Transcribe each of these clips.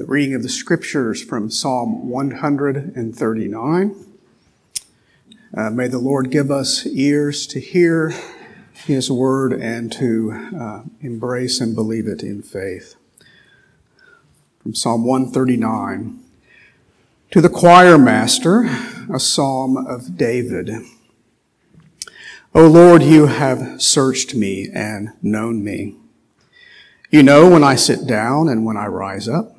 The reading of the scriptures from Psalm 139. Uh, may the Lord give us ears to hear his word and to uh, embrace and believe it in faith. From Psalm 139. To the choir master, a psalm of David. O Lord, you have searched me and known me. You know when I sit down and when I rise up.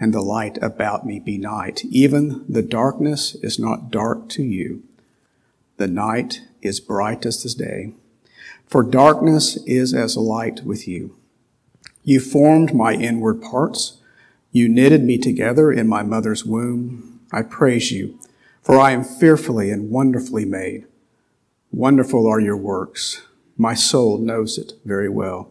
and the light about me be night, even the darkness is not dark to you. The night is bright as the day, for darkness is as light with you. You formed my inward parts. You knitted me together in my mother's womb. I praise you, for I am fearfully and wonderfully made. Wonderful are your works. My soul knows it very well.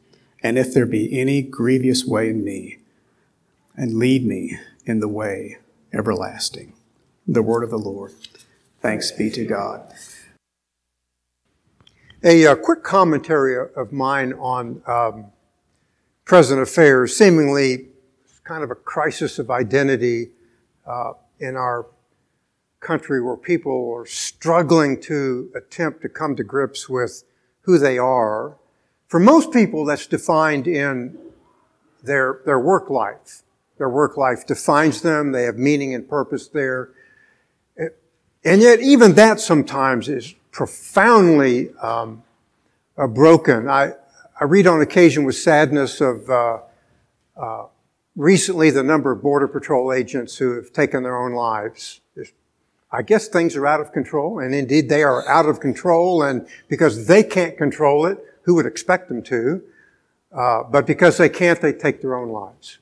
And if there be any grievous way in me, and lead me in the way everlasting. The word of the Lord. Thanks be to God. A, uh, quick commentary of mine on um, present affairs, seemingly kind of a crisis of identity uh, in our country where people are struggling to attempt to come to grips with who they are. For most people, that's defined in their, their work life. Their work life defines them. They have meaning and purpose there. And yet, even that sometimes is profoundly um, uh, broken. I, I read on occasion with sadness of uh, uh, recently the number of Border Patrol agents who have taken their own lives. I guess things are out of control, and indeed they are out of control, and because they can't control it, who would expect them to? Uh, but because they can't, they take their own lives.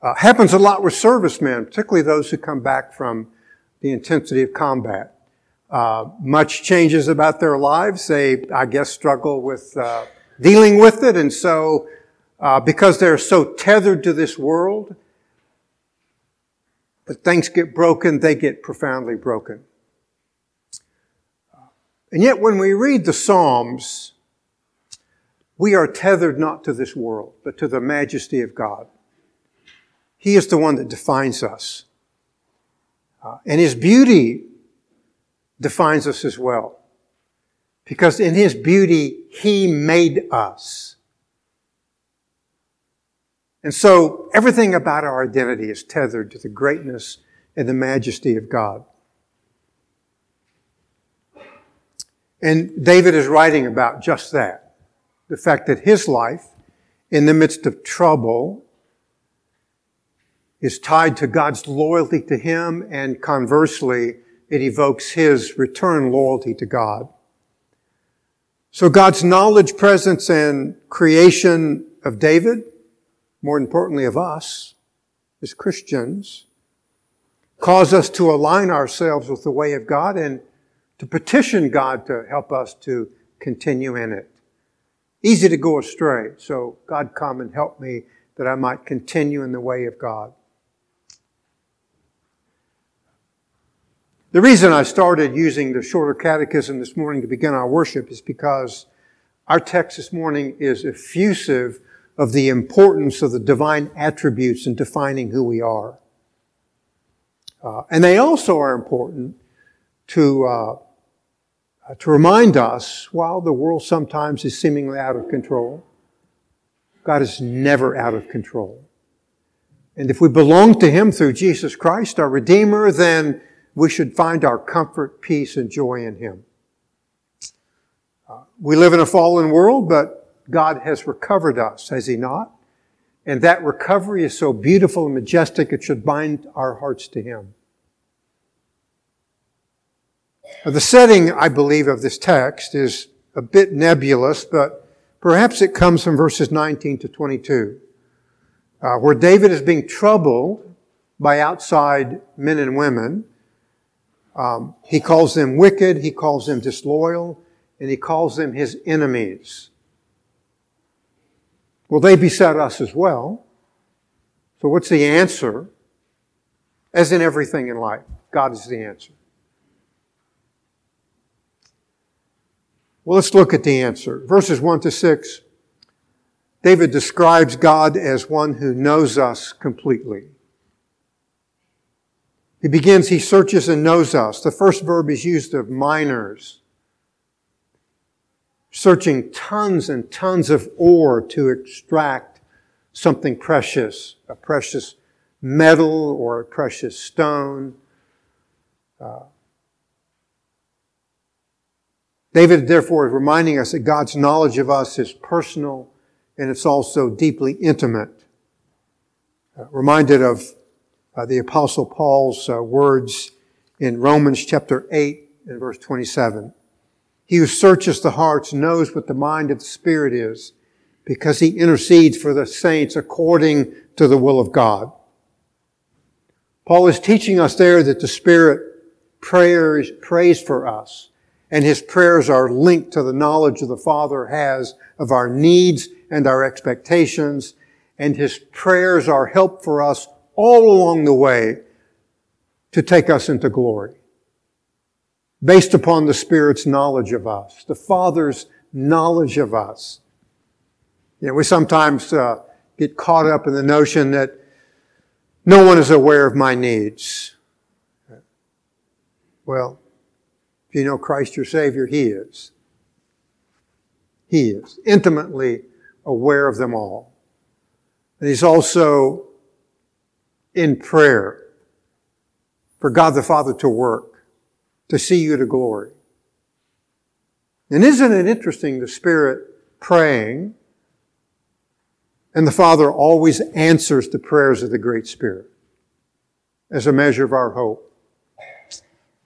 Uh, happens a lot with servicemen, particularly those who come back from the intensity of combat. Uh, much changes about their lives. They, I guess, struggle with uh, dealing with it, and so uh, because they're so tethered to this world, but things get broken, they get profoundly broken. And yet, when we read the Psalms, we are tethered not to this world, but to the majesty of God. He is the one that defines us. Uh, and His beauty defines us as well. Because in His beauty, He made us. And so everything about our identity is tethered to the greatness and the majesty of God. And David is writing about just that. The fact that his life, in the midst of trouble, is tied to God's loyalty to him and conversely, it evokes his return loyalty to God. So God's knowledge, presence, and creation of David, more importantly of us as Christians, cause us to align ourselves with the way of God and to petition God to help us to continue in it. Easy to go astray, so God come and help me that I might continue in the way of God. The reason I started using the shorter catechism this morning to begin our worship is because our text this morning is effusive of the importance of the divine attributes in defining who we are. Uh, and they also are important to, uh, to remind us, while the world sometimes is seemingly out of control, God is never out of control. And if we belong to Him through Jesus Christ, our Redeemer, then we should find our comfort, peace, and joy in Him. Uh, we live in a fallen world, but God has recovered us, has He not? And that recovery is so beautiful and majestic, it should bind our hearts to Him. The setting, I believe, of this text is a bit nebulous, but perhaps it comes from verses 19 to 22, uh, where David is being troubled by outside men and women. Um, he calls them wicked, he calls them disloyal, and he calls them his enemies. Well, they beset us as well. So what's the answer? As in everything in life, God is the answer. Well, let's look at the answer. Verses 1 to 6. David describes God as one who knows us completely. He begins, he searches and knows us. The first verb is used of miners searching tons and tons of ore to extract something precious, a precious metal or a precious stone. Uh, David, therefore, is reminding us that God's knowledge of us is personal and it's also deeply intimate. Uh, reminded of uh, the Apostle Paul's uh, words in Romans chapter 8 and verse 27. He who searches the hearts knows what the mind of the Spirit is because he intercedes for the saints according to the will of God. Paul is teaching us there that the Spirit prayers, prays for us and his prayers are linked to the knowledge the Father has of our needs and our expectations and his prayers are help for us all along the way to take us into glory based upon the Spirit's knowledge of us, the Father's knowledge of us. You know, we sometimes uh, get caught up in the notion that no one is aware of my needs. Well, you know Christ your Savior, He is. He is intimately aware of them all. And He's also in prayer for God the Father to work to see you to glory. And isn't it interesting the Spirit praying and the Father always answers the prayers of the great Spirit as a measure of our hope.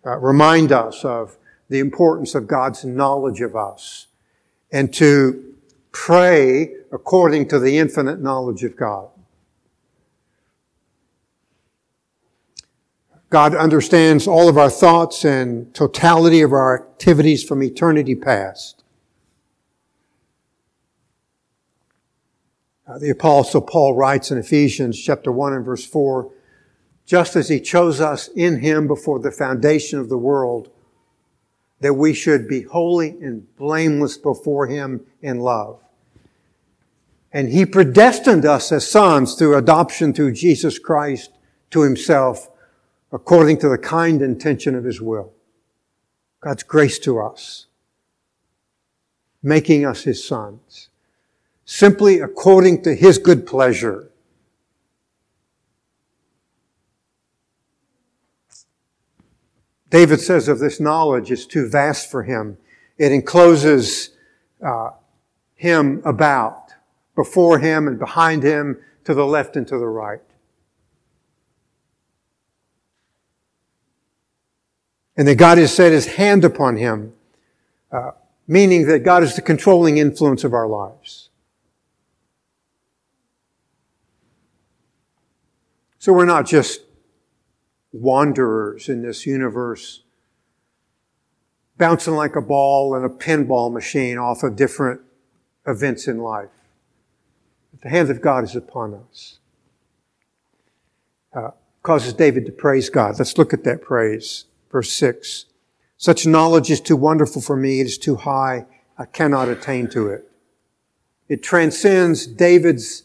Uh, remind us of the importance of God's knowledge of us and to pray according to the infinite knowledge of God. God understands all of our thoughts and totality of our activities from eternity past. Uh, the apostle Paul writes in Ephesians chapter 1 and verse 4, just as he chose us in him before the foundation of the world, that we should be holy and blameless before him in love. And he predestined us as sons through adoption through Jesus Christ to himself according to the kind intention of His will. God's grace to us, making us His sons, simply according to His good pleasure. David says of this knowledge, it's too vast for him. It encloses uh, him about, before him and behind him, to the left and to the right. And that God has set his hand upon him, uh, meaning that God is the controlling influence of our lives. So we're not just wanderers in this universe, bouncing like a ball in a pinball machine off of different events in life. The hand of God is upon us. Uh, causes David to praise God. Let's look at that praise. Verse 6. Such knowledge is too wonderful for me. It is too high. I cannot attain to it. It transcends David's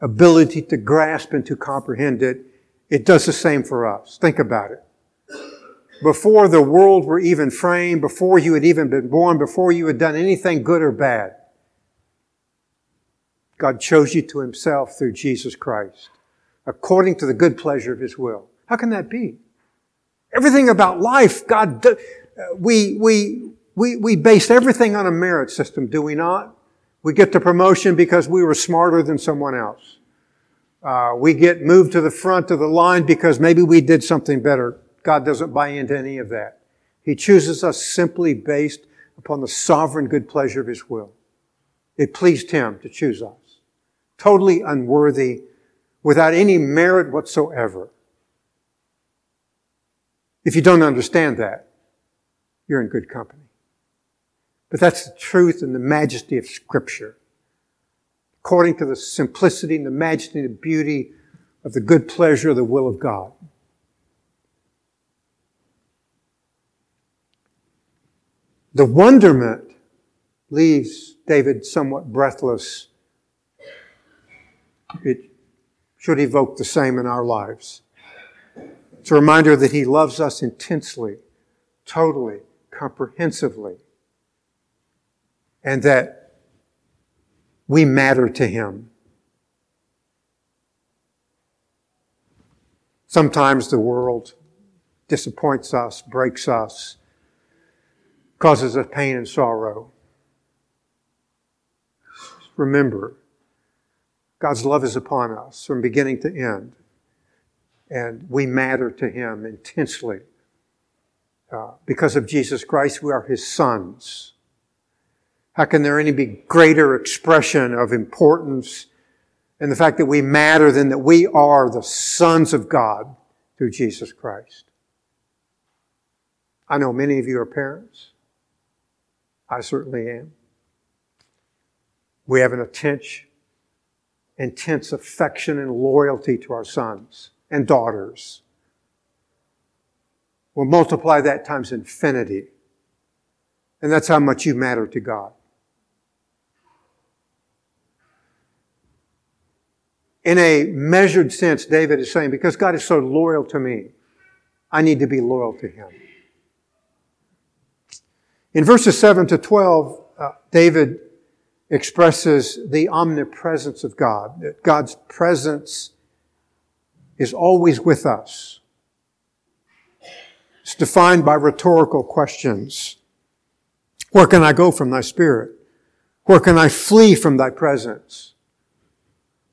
ability to grasp and to comprehend it. It does the same for us. Think about it. Before the world were even framed, before you had even been born, before you had done anything good or bad, God chose you to himself through Jesus Christ, according to the good pleasure of his will. How can that be? Everything about life, God, uh, we, we, we, we base everything on a merit system, do we not? We get the promotion because we were smarter than someone else. Uh, we get moved to the front of the line because maybe we did something better. God doesn't buy into any of that. He chooses us simply based upon the sovereign good pleasure of His will. It pleased Him to choose us. Totally unworthy, without any merit whatsoever. If you don't understand that, you're in good company. But that's the truth and the majesty of Scripture. According to the simplicity and the majesty and the beauty of the good pleasure of the will of God. The wonderment leaves David somewhat breathless. It should evoke the same in our lives. It's a reminder that He loves us intensely, totally, comprehensively, and that we matter to Him. Sometimes the world disappoints us, breaks us, causes us pain and sorrow. Remember, God's love is upon us from beginning to end and we matter to Him intensely. Uh, because of Jesus Christ, we are His sons. How can there any be greater expression of importance in the fact that we matter than that we are the sons of God through Jesus Christ? I know many of you are parents. I certainly am. We have an intense, intense affection and loyalty to our sons and daughters. We'll multiply that times infinity. And that's how much you matter to God. In a measured sense, David is saying, because God is so loyal to me, I need to be loyal to Him. In verses 7 to 12, uh, David expresses the omnipresence of God, that God's presence is always with us. It's defined by rhetorical questions. Where can I go from thy spirit? Where can I flee from thy presence?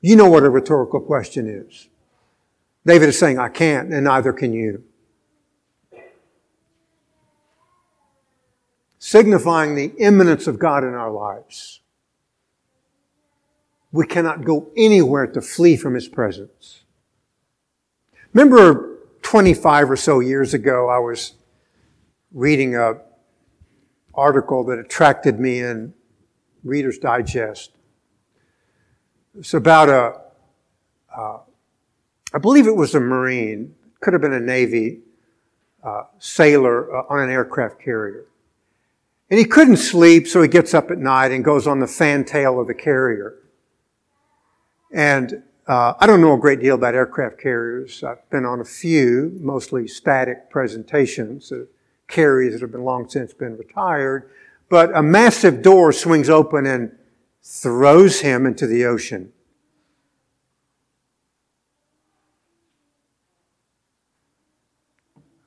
You know what a rhetorical question is. David is saying, I can't, and neither can you. Signifying the immanence of God in our lives. We cannot go anywhere to flee from His presence. Remember 25 or so years ago, I was reading a article that attracted me in Reader's Digest. It's about a, uh, I believe it was a Marine, could have been a Navy uh, sailor uh, on an aircraft carrier. And he couldn't sleep, so he gets up at night and goes on the fantail of the carrier. And uh, I don't know a great deal about aircraft carriers. I've been on a few, mostly static presentations of carriers that have been long since been retired. But a massive door swings open and throws him into the ocean.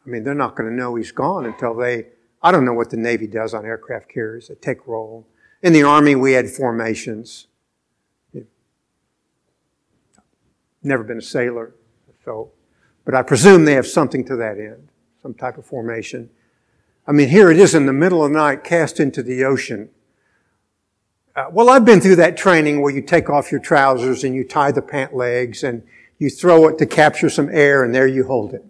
I mean, they're not going to know he's gone until they, I don't know what the Navy does on aircraft carriers. They take roll. In the Army, we had formations. Never been a sailor, so, but I presume they have something to that end. some type of formation. I mean, here it is in the middle of the night, cast into the ocean. Uh, well, I've been through that training where you take off your trousers and you tie the pant legs and you throw it to capture some air and there you hold it.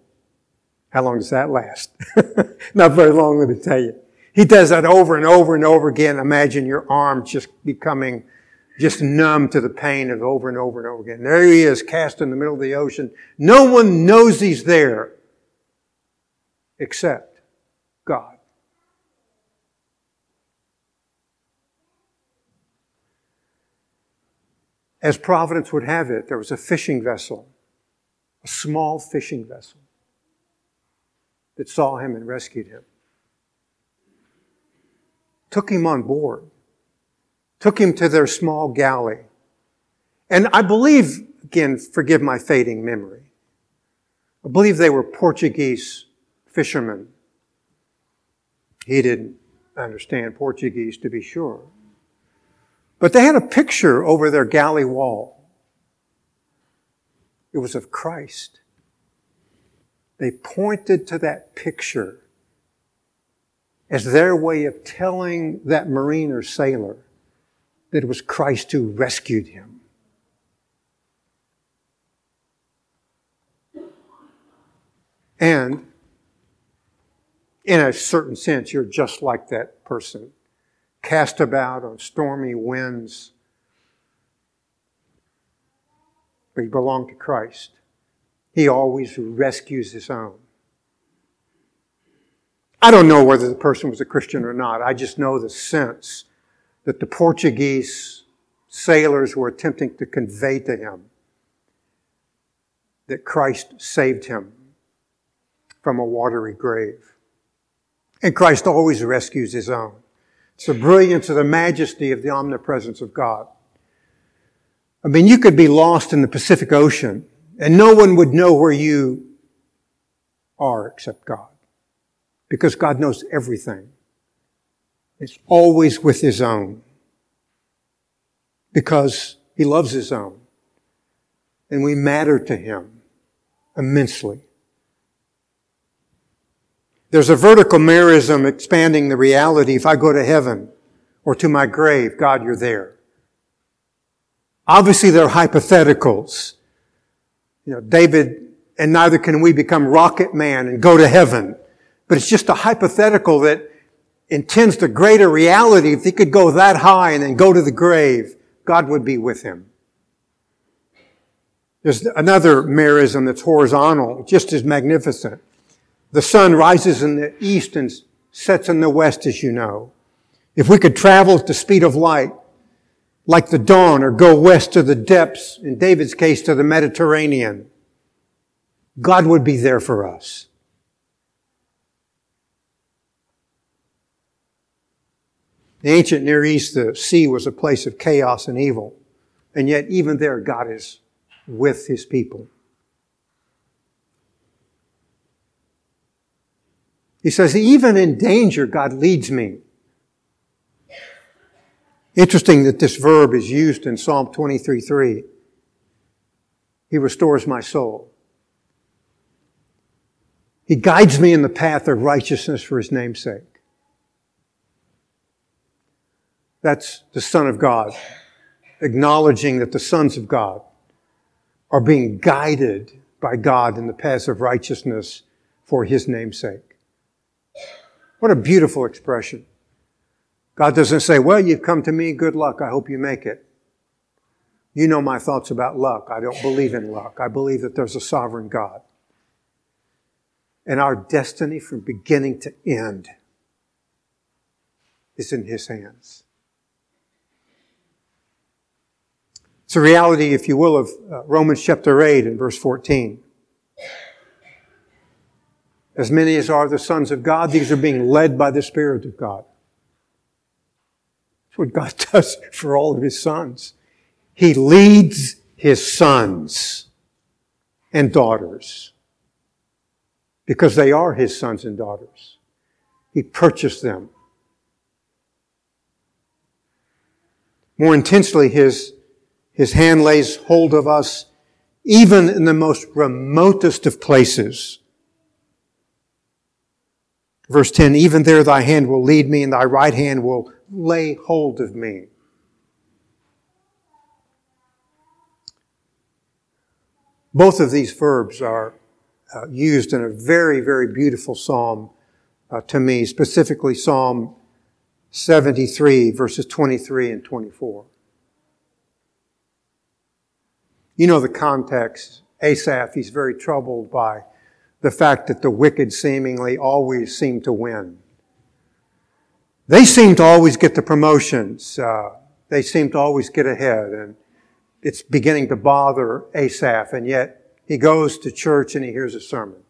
How long does that last? Not very long, let me tell you. He does that over and over and over again. Imagine your arm just becoming just numb to the pain of over and over and over again. There he is, cast in the middle of the ocean. No one knows he's there except God. As Providence would have it, there was a fishing vessel, a small fishing vessel, that saw him and rescued him. Took him on board, took him to their small galley. And I believe, again, forgive my fading memory, I believe they were Portuguese fishermen. He didn't understand Portuguese, to be sure. But they had a picture over their galley wall. It was of Christ. They pointed to that picture as their way of telling that marine or sailor that it was Christ who rescued him. And in a certain sense, you're just like that person cast about on stormy winds. But you belong to Christ. He always rescues his own. I don't know whether the person was a Christian or not. I just know the sense that the Portuguese sailors were attempting to convey to him that Christ saved him from a watery grave. And Christ always rescues his own. It's the brilliance of the majesty of the omnipresence of God. I mean, you could be lost in the Pacific Ocean and no one would know where you are except God. Because God knows everything. It's always with His own. Because He loves His own. And we matter to Him immensely. There's a vertical merism expanding the reality. If I go to heaven or to my grave, God, you're there. Obviously, they're hypotheticals. You know, David, and neither can we become rocket man and go to heaven. But it's just a hypothetical that intends the greater reality. If he could go that high and then go to the grave, God would be with him. There's another merism that's horizontal, just as magnificent. The sun rises in the east and sets in the west, as you know. If we could travel at the speed of light, like the dawn, or go west to the depths, in David's case, to the Mediterranean, God would be there for us. The ancient Near East, the sea was a place of chaos and evil. And yet, even there, God is with his people. He says, even in danger, God leads me. Interesting that this verb is used in Psalm 23:3. He restores my soul. He guides me in the path of righteousness for his name's sake. That's the Son of God, acknowledging that the sons of God are being guided by God in the paths of righteousness for his name's sake. What a beautiful expression. God doesn't say, well, you've come to me, good luck, I hope you make it. You know my thoughts about luck. I don't believe in luck. I believe that there's a sovereign God. And our destiny from beginning to end is in His hands. It's a reality, if you will, of uh, Romans chapter 8 and verse 14. As many as are the sons of God, these are being led by the Spirit of God. That's what God does for all of His sons. He leads His sons and daughters because they are His sons and daughters. He purchased them. More intensely, His, His hand lays hold of us even in the most remotest of places Verse 10, even there thy hand will lead me and thy right hand will lay hold of me. Both of these verbs are uh, used in a very, very beautiful psalm uh, to me, specifically Psalm 73, verses 23 and 24. You know the context. Asaph, he's very troubled by the fact that the wicked seemingly always seem to win. They seem to always get the promotions. Uh, they seem to always get ahead. And it's beginning to bother Asaph. And yet he goes to church and he hears a sermon.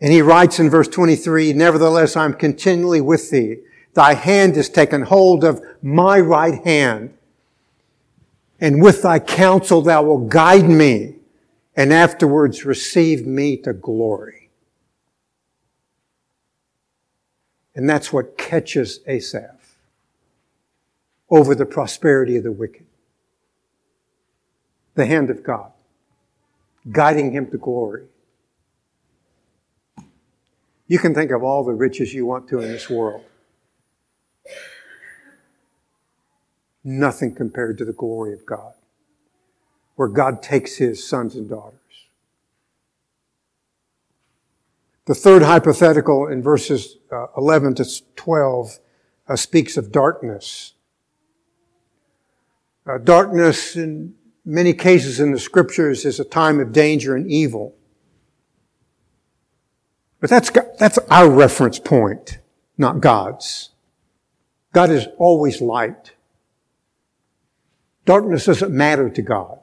And he writes in verse 23, Nevertheless, I'm continually with thee. Thy hand is taken hold of my right hand. And with thy counsel thou wilt guide me and afterwards receive me to glory. And that's what catches Asaph over the prosperity of the wicked. The hand of God, guiding him to glory. You can think of all the riches you want to in this world. Nothing compared to the glory of God where God takes his sons and daughters. The third hypothetical in verses uh, 11 to 12 uh, speaks of darkness. Uh, darkness, in many cases in the scriptures, is a time of danger and evil. But that's, that's our reference point, not God's. God is always light. Darkness doesn't matter to God.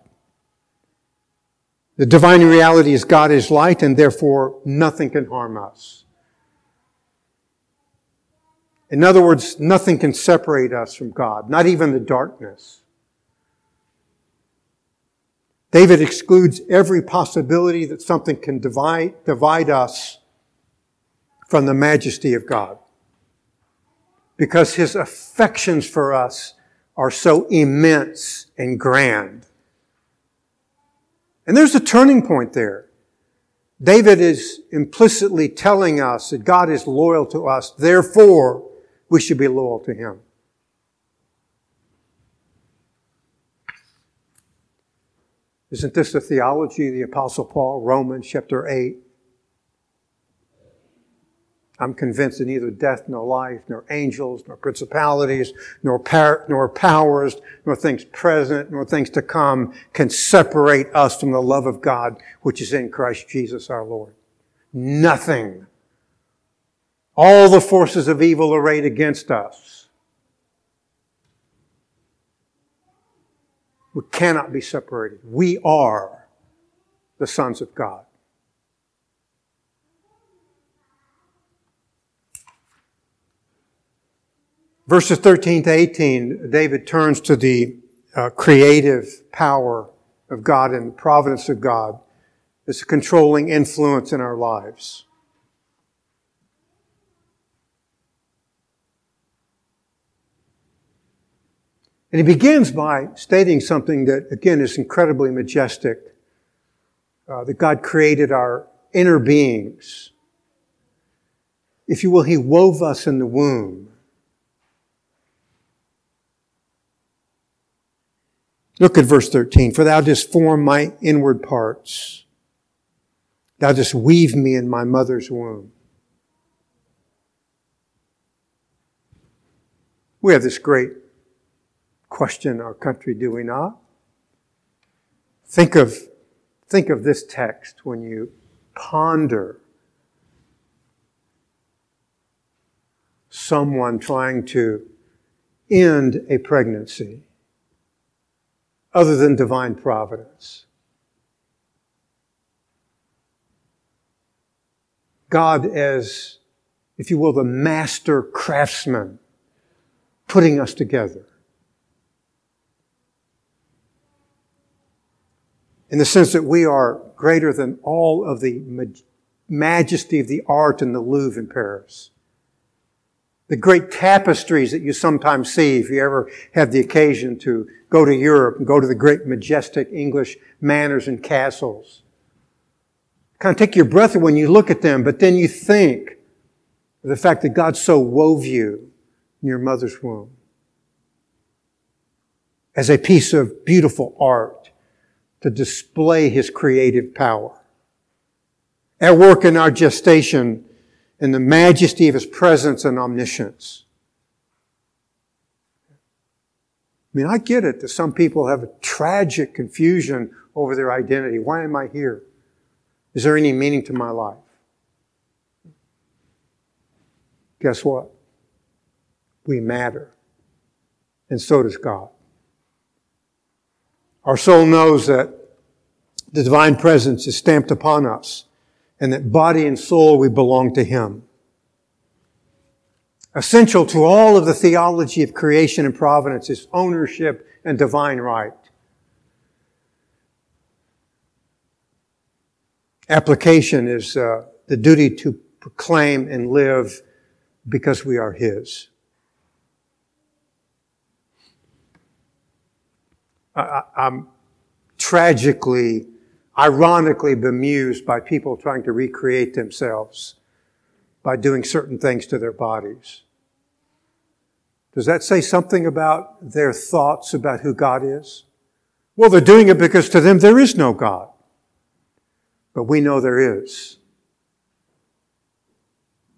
The divine reality is God is light and therefore nothing can harm us. In other words, nothing can separate us from God, not even the darkness. David excludes every possibility that something can divide, divide us from the majesty of God. Because his affections for us are so immense and grand. And there's a turning point there. David is implicitly telling us that God is loyal to us, therefore we should be loyal to Him. Isn't this the theology of the Apostle Paul, Romans chapter 8? I'm convinced that neither death nor life, nor angels, nor principalities, nor, par- nor powers, nor things present, nor things to come can separate us from the love of God which is in Christ Jesus our Lord. Nothing. All the forces of evil arrayed against us. We cannot be separated. We are the sons of God. Verses 13 to 18, David turns to the uh, creative power of God and the providence of God as a controlling influence in our lives. And he begins by stating something that, again, is incredibly majestic. Uh, that God created our inner beings. If you will, he wove us in the womb. Look at verse 13. For thou didst form my inward parts. Thou didst weave me in my mother's womb. We have this great question in our country, do we not? Think of, think of this text when you ponder someone trying to end a pregnancy other than divine providence. God as, if you will, the master craftsman putting us together. In the sense that we are greater than all of the majesty of the art in the Louvre in Paris the great tapestries that you sometimes see if you ever have the occasion to go to Europe and go to the great majestic English manors and castles. kind of take your breath away when you look at them, but then you think of the fact that God so wove you in your mother's womb as a piece of beautiful art to display his creative power. At work in our gestation in the majesty of his presence and omniscience. I mean, I get it that some people have a tragic confusion over their identity. Why am I here? Is there any meaning to my life? Guess what? We matter. And so does God. Our soul knows that the divine presence is stamped upon us and that body and soul we belong to Him. Essential to all of the theology of creation and providence is ownership and divine right. Application is uh, the duty to proclaim and live because we are His. I, am tragically, ironically bemused by people trying to recreate themselves by doing certain things to their bodies. Does that say something about their thoughts about who God is? Well, they're doing it because to them there is no God. But we know there is.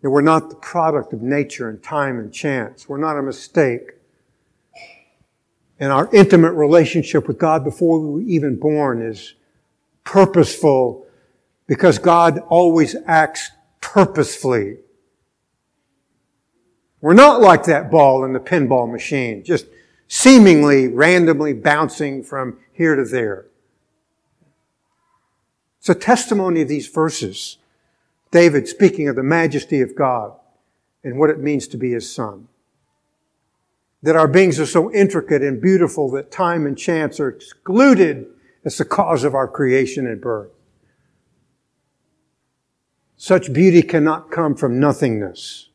That we're not the product of nature and time and chance. We're not a mistake. And our intimate relationship with God before we were even born is purposeful because God always acts purposefully. We're not like that ball in the pinball machine, just seemingly randomly bouncing from here to there. It's a testimony of these verses. David speaking of the majesty of God and what it means to be his son. That our beings are so intricate and beautiful that time and chance are excluded as the cause of our creation and birth. Such beauty cannot come from nothingness.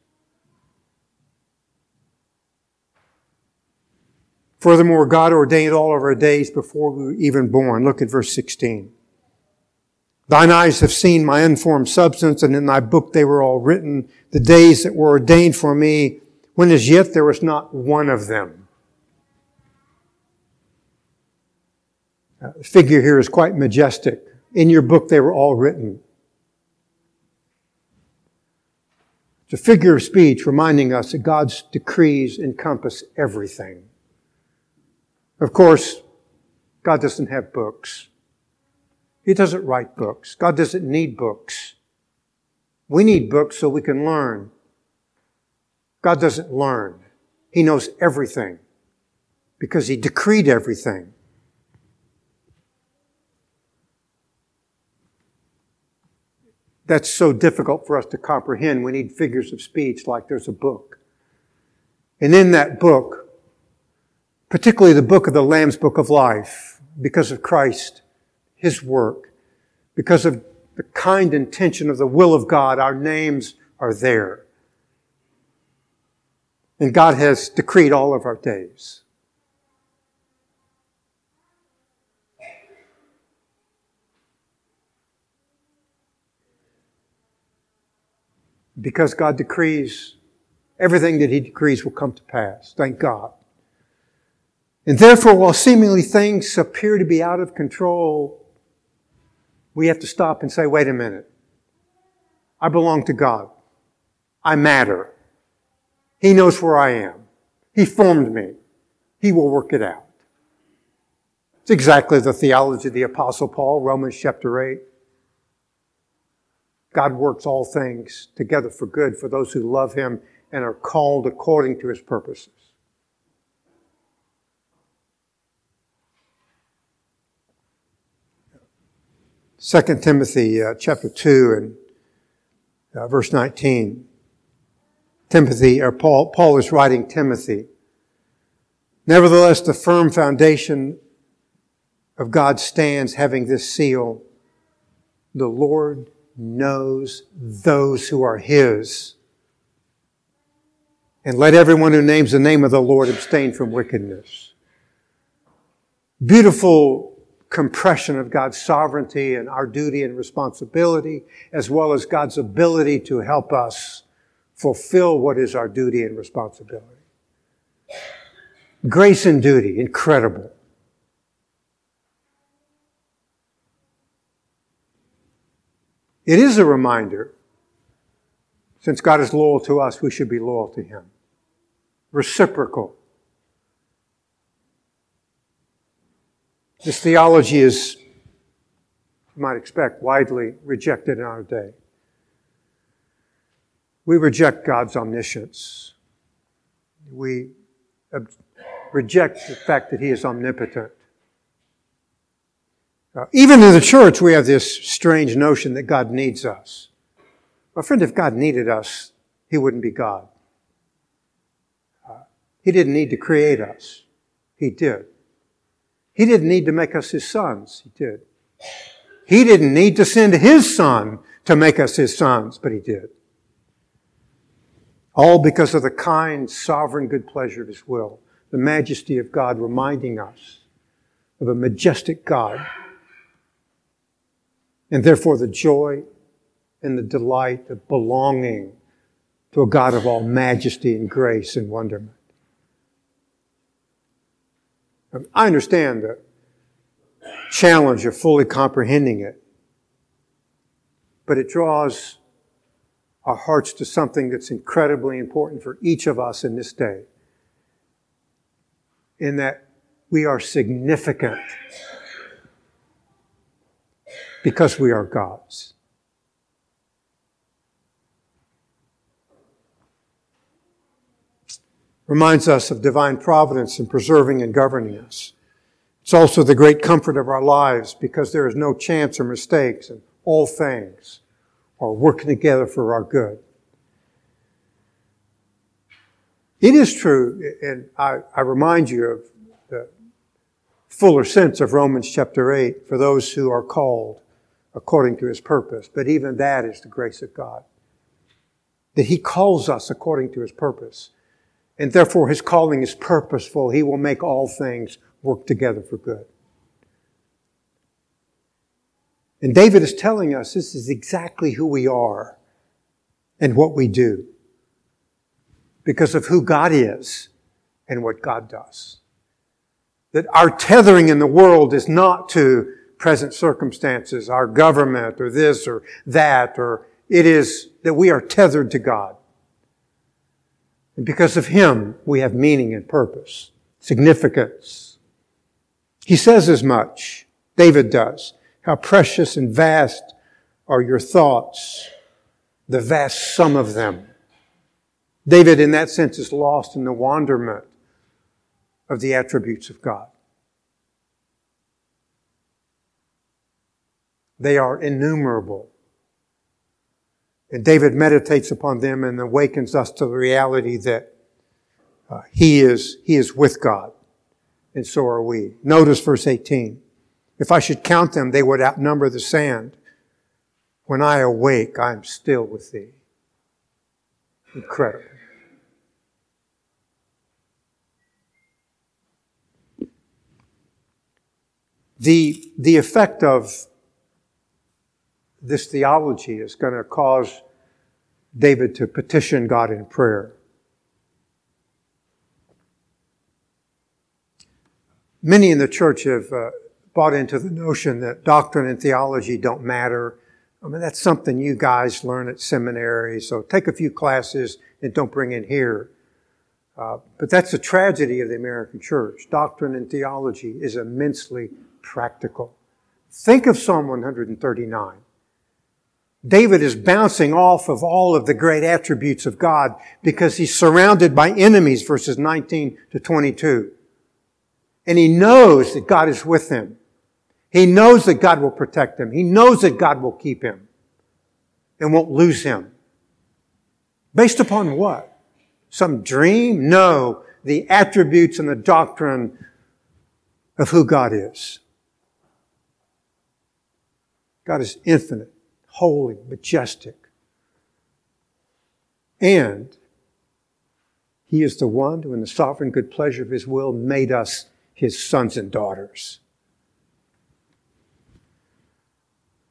Furthermore, God ordained all of our days before we were even born. Look at verse 16. Thine eyes have seen my unformed substance, and in thy book they were all written, the days that were ordained for me, when as yet there was not one of them. Uh, the figure here is quite majestic. In your book they were all written. It's a figure of speech reminding us that God's decrees encompass everything. Of course, God doesn't have books. He doesn't write books. God doesn't need books. We need books so we can learn. God doesn't learn. He knows everything because He decreed everything. That's so difficult for us to comprehend. We need figures of speech like there's a book. And in that book, particularly the book of the Lamb's Book of Life, because of Christ, His work, because of the kind intention of the will of God, our names are there. And God has decreed all of our days. Because God decrees, everything that He decrees will come to pass. Thank God. And therefore, while seemingly things appear to be out of control, we have to stop and say, wait a minute. I belong to God. I matter. He knows where I am. He formed me. He will work it out. It's exactly the theology of the Apostle Paul, Romans chapter 8. God works all things together for good for those who love him and are called according to his purposes. Second Timothy uh, chapter 2 and uh, verse 19. Timothy, or Paul, Paul is writing Timothy. Nevertheless, the firm foundation of God stands having this seal. The Lord knows those who are his. And let everyone who names the name of the Lord abstain from wickedness. Beautiful compression of God's sovereignty and our duty and responsibility, as well as God's ability to help us fulfill what is our duty and responsibility. Grace and duty, incredible. It is a reminder, since God is loyal to us, we should be loyal to Him. Reciprocal. This theology is, you might expect, widely rejected in our day. We reject God's omniscience. We reject the fact that He is omnipotent. Uh, even in the church, we have this strange notion that God needs us. My friend, if God needed us, He wouldn't be God. Uh, he didn't need to create us. He did. He didn't need to make us His sons. He did. He didn't need to send His Son to make us His sons, but He did. All because of the kind, sovereign good pleasure of His will, the majesty of God reminding us of a majestic God, and therefore the joy and the delight of belonging to a God of all majesty and grace and wonderment. I understand the challenge of fully comprehending it, but it draws our hearts to something that's incredibly important for each of us in this day. In that we are significant because we are God's. Reminds us of divine providence in preserving and governing us. It's also the great comfort of our lives because there is no chance or mistakes in all things are working together for our good. It is true, and I, I remind you of the fuller sense of Romans chapter 8 for those who are called according to his purpose. But even that is the grace of God. That he calls us according to his purpose. And therefore his calling is purposeful. He will make all things work together for good. And David is telling us this is exactly who we are and what we do because of who God is and what God does. That our tethering in the world is not to present circumstances, our government or this or that, or it is that we are tethered to God. And because of Him, we have meaning and purpose, significance. He says as much. David does. How precious and vast are your thoughts, the vast sum of them. David, in that sense, is lost in the wonderment of the attributes of God. They are innumerable. And David meditates upon them and awakens us to the reality that uh, he is, he is with God. And so are we. Notice verse 18. If I should count them, they would outnumber the sand. When I awake, I am still with thee. Incredible. The, the effect of this theology is going to cause David to petition God in prayer. Many in the church have uh, bought into the notion that doctrine and theology don't matter. I mean, that's something you guys learn at seminary, so take a few classes and don't bring it here. Uh, but that's the tragedy of the American church. Doctrine and theology is immensely practical. Think of Psalm 139. David is bouncing off of all of the great attributes of God because he's surrounded by enemies, verses 19 to 22. And he knows that God is with him. He knows that God will protect him. He knows that God will keep him and won't lose him. Based upon what? Some dream? No, the attributes and the doctrine of who God is. God is infinite, holy, majestic. And He is the one who, in the sovereign good pleasure of His will, made us His sons and daughters.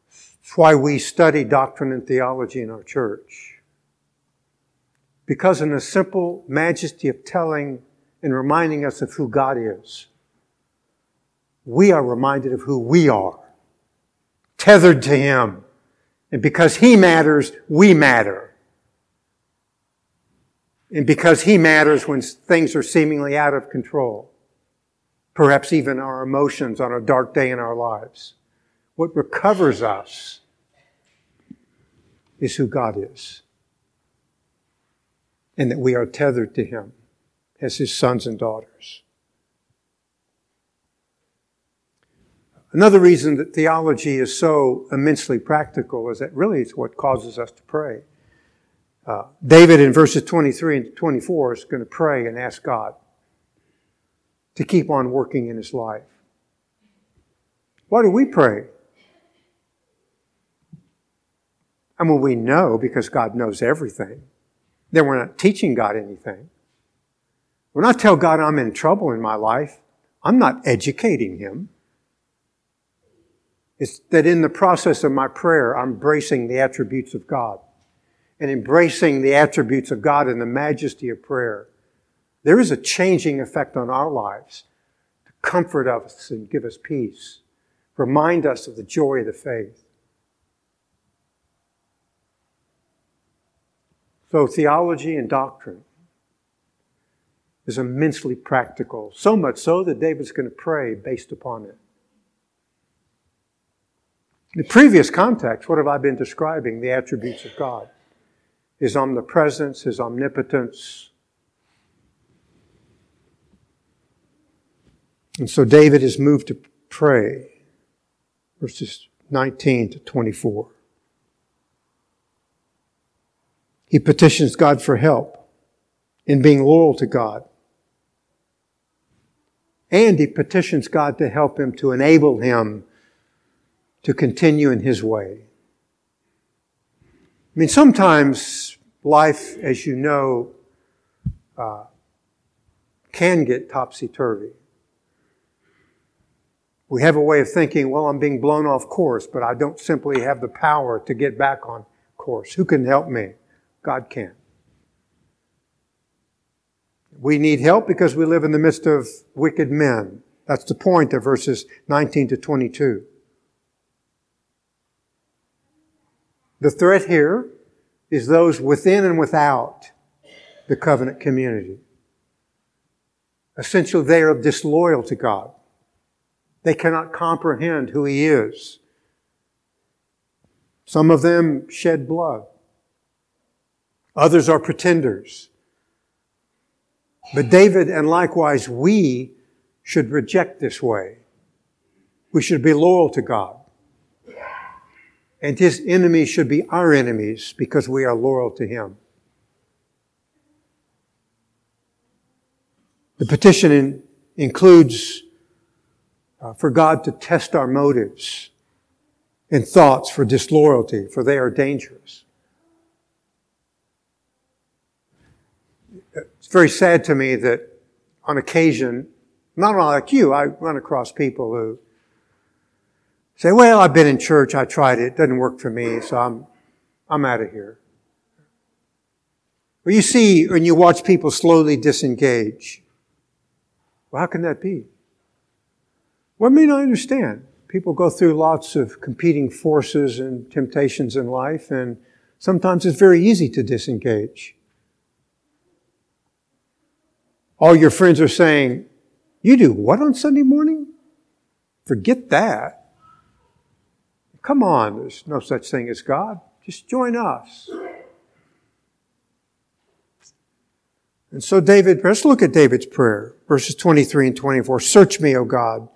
It's why we study doctrine and theology in our church. Because in the simple majesty of telling and reminding us of who God is, we are reminded of who we are, tethered to Him. And because He matters, we matter. And because He matters when things are seemingly out of control, perhaps even our emotions on a dark day in our lives, what recovers us is who God is. And that we are tethered to Him as His sons and daughters. Another reason that theology is so immensely practical is that really it's what causes us to pray. Uh, David in verses 23 and 24 is going to pray and ask God to keep on working in his life. Why do we pray? I mean, we know because God knows everything. Then we're not teaching God anything. When I tell God I'm in trouble in my life, I'm not educating Him. It's that in the process of my prayer, I'm embracing the attributes of God. And embracing the attributes of God in the majesty of prayer, there is a changing effect on our lives to comfort us and give us peace, remind us of the joy of the faith. So, theology and doctrine is immensely practical, so much so that David's going to pray based upon it. The previous context, what have I been describing? The attributes of God His omnipresence, His omnipotence. And so David is moved to pray, verses 19 to 24. He petitions God for help in being loyal to God. And he petitions God to help him to enable him to continue in His way. I mean, sometimes life, as you know, uh, can get topsy turvy. We have a way of thinking, well, I'm being blown off course, but I don't simply have the power to get back on course. Who can help me? God can. We need help because we live in the midst of wicked men. That's the point of verses 19 to 22. The threat here is those within and without the covenant community. Essentially, they are disloyal to God. They cannot comprehend who He is. Some of them shed blood. Others are pretenders. But David and likewise we should reject this way. We should be loyal to God. And his enemies should be our enemies because we are loyal to him. The petition in, includes uh, for God to test our motives and thoughts for disloyalty, for they are dangerous. It's very sad to me that on occasion, not like you, I run across people who Say, well, I've been in church, I tried it, it doesn't work for me, so I'm, I'm out of here. Or you see, when you watch people slowly disengage. Well, how can that be? Well, I mean, I understand. People go through lots of competing forces and temptations in life, and sometimes it's very easy to disengage. All your friends are saying, You do what on Sunday morning? Forget that. Come on, there's no such thing as God. Just join us. And so, David, let's look at David's prayer, verses 23 and 24. Search me, O God,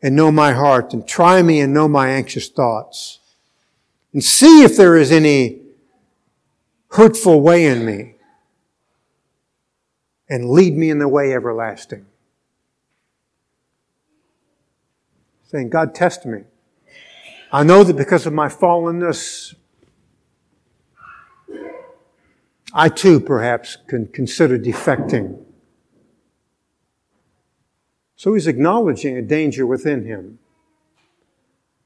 and know my heart, and try me and know my anxious thoughts, and see if there is any hurtful way in me, and lead me in the way everlasting. Saying, God, test me. I know that because of my fallenness, I too perhaps can consider defecting. So he's acknowledging a danger within him.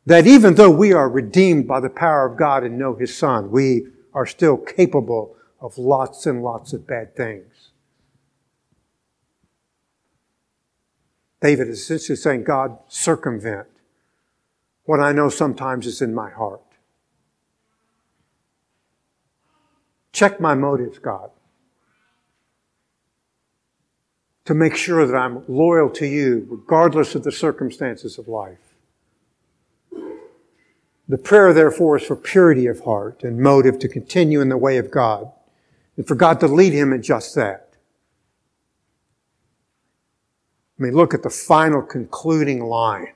that even though we are redeemed by the power of God and know His Son, we are still capable of lots and lots of bad things. David is essentially saying, God, circumvent what I know sometimes is in my heart. Check my motives, God, to make sure that I'm loyal to you regardless of the circumstances of life. The prayer, therefore, is for purity of heart and motive to continue in the way of God and for God to lead him in just that. I mean, look at the final concluding line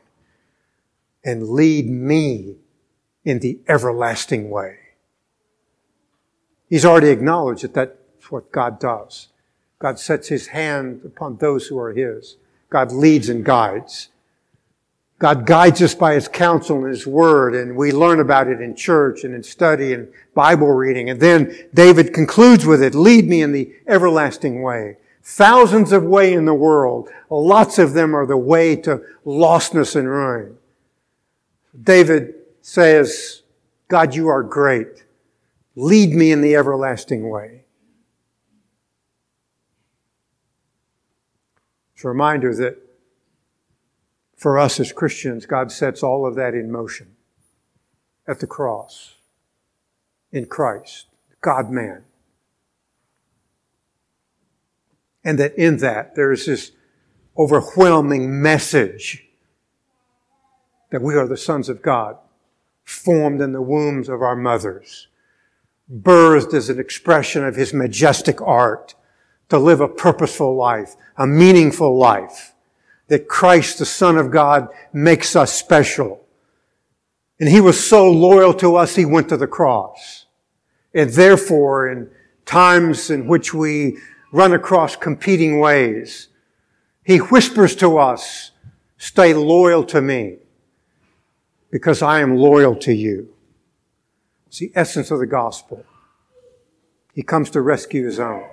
and lead me in the everlasting way. He's already acknowledged that that's what God does. God sets his hand upon those who are his. God leads and guides. God guides us by His counsel and His Word, and we learn about it in church and in study and Bible reading. And then David concludes with it, lead me in the everlasting way. Thousands of way in the world. Lots of them are the way to lostness and ruin. David says, God, you are great. Lead me in the everlasting way. It's a reminder that for us as Christians, God sets all of that in motion at the cross, in Christ, God man. And that in that there is this overwhelming message that we are the sons of God, formed in the wombs of our mothers, birthed as an expression of His majestic art to live a purposeful life, a meaningful life that Christ, the Son of God, makes us special. And He was so loyal to us, He went to the cross. And therefore, in times in which we run across competing ways, He whispers to us, stay loyal to me because I am loyal to you. It's the essence of the gospel. He comes to rescue His own.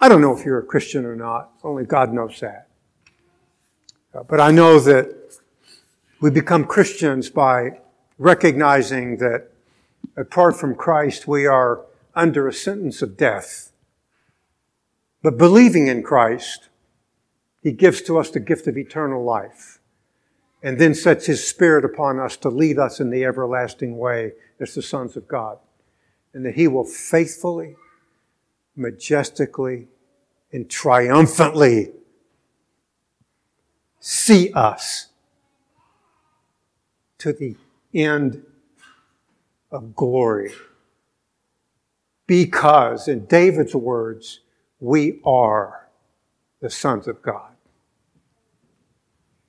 I don't know if you're a Christian or not. Only God knows that. Uh, but I know that we become Christians by recognizing that apart from Christ, we are under a sentence of death. But believing in Christ, He gives to us the gift of eternal life and then sets His Spirit upon us to lead us in the everlasting way as the sons of God. And that He will faithfully, majestically, and triumphantly see us to the end of glory. Because, in David's words, we are the sons of God.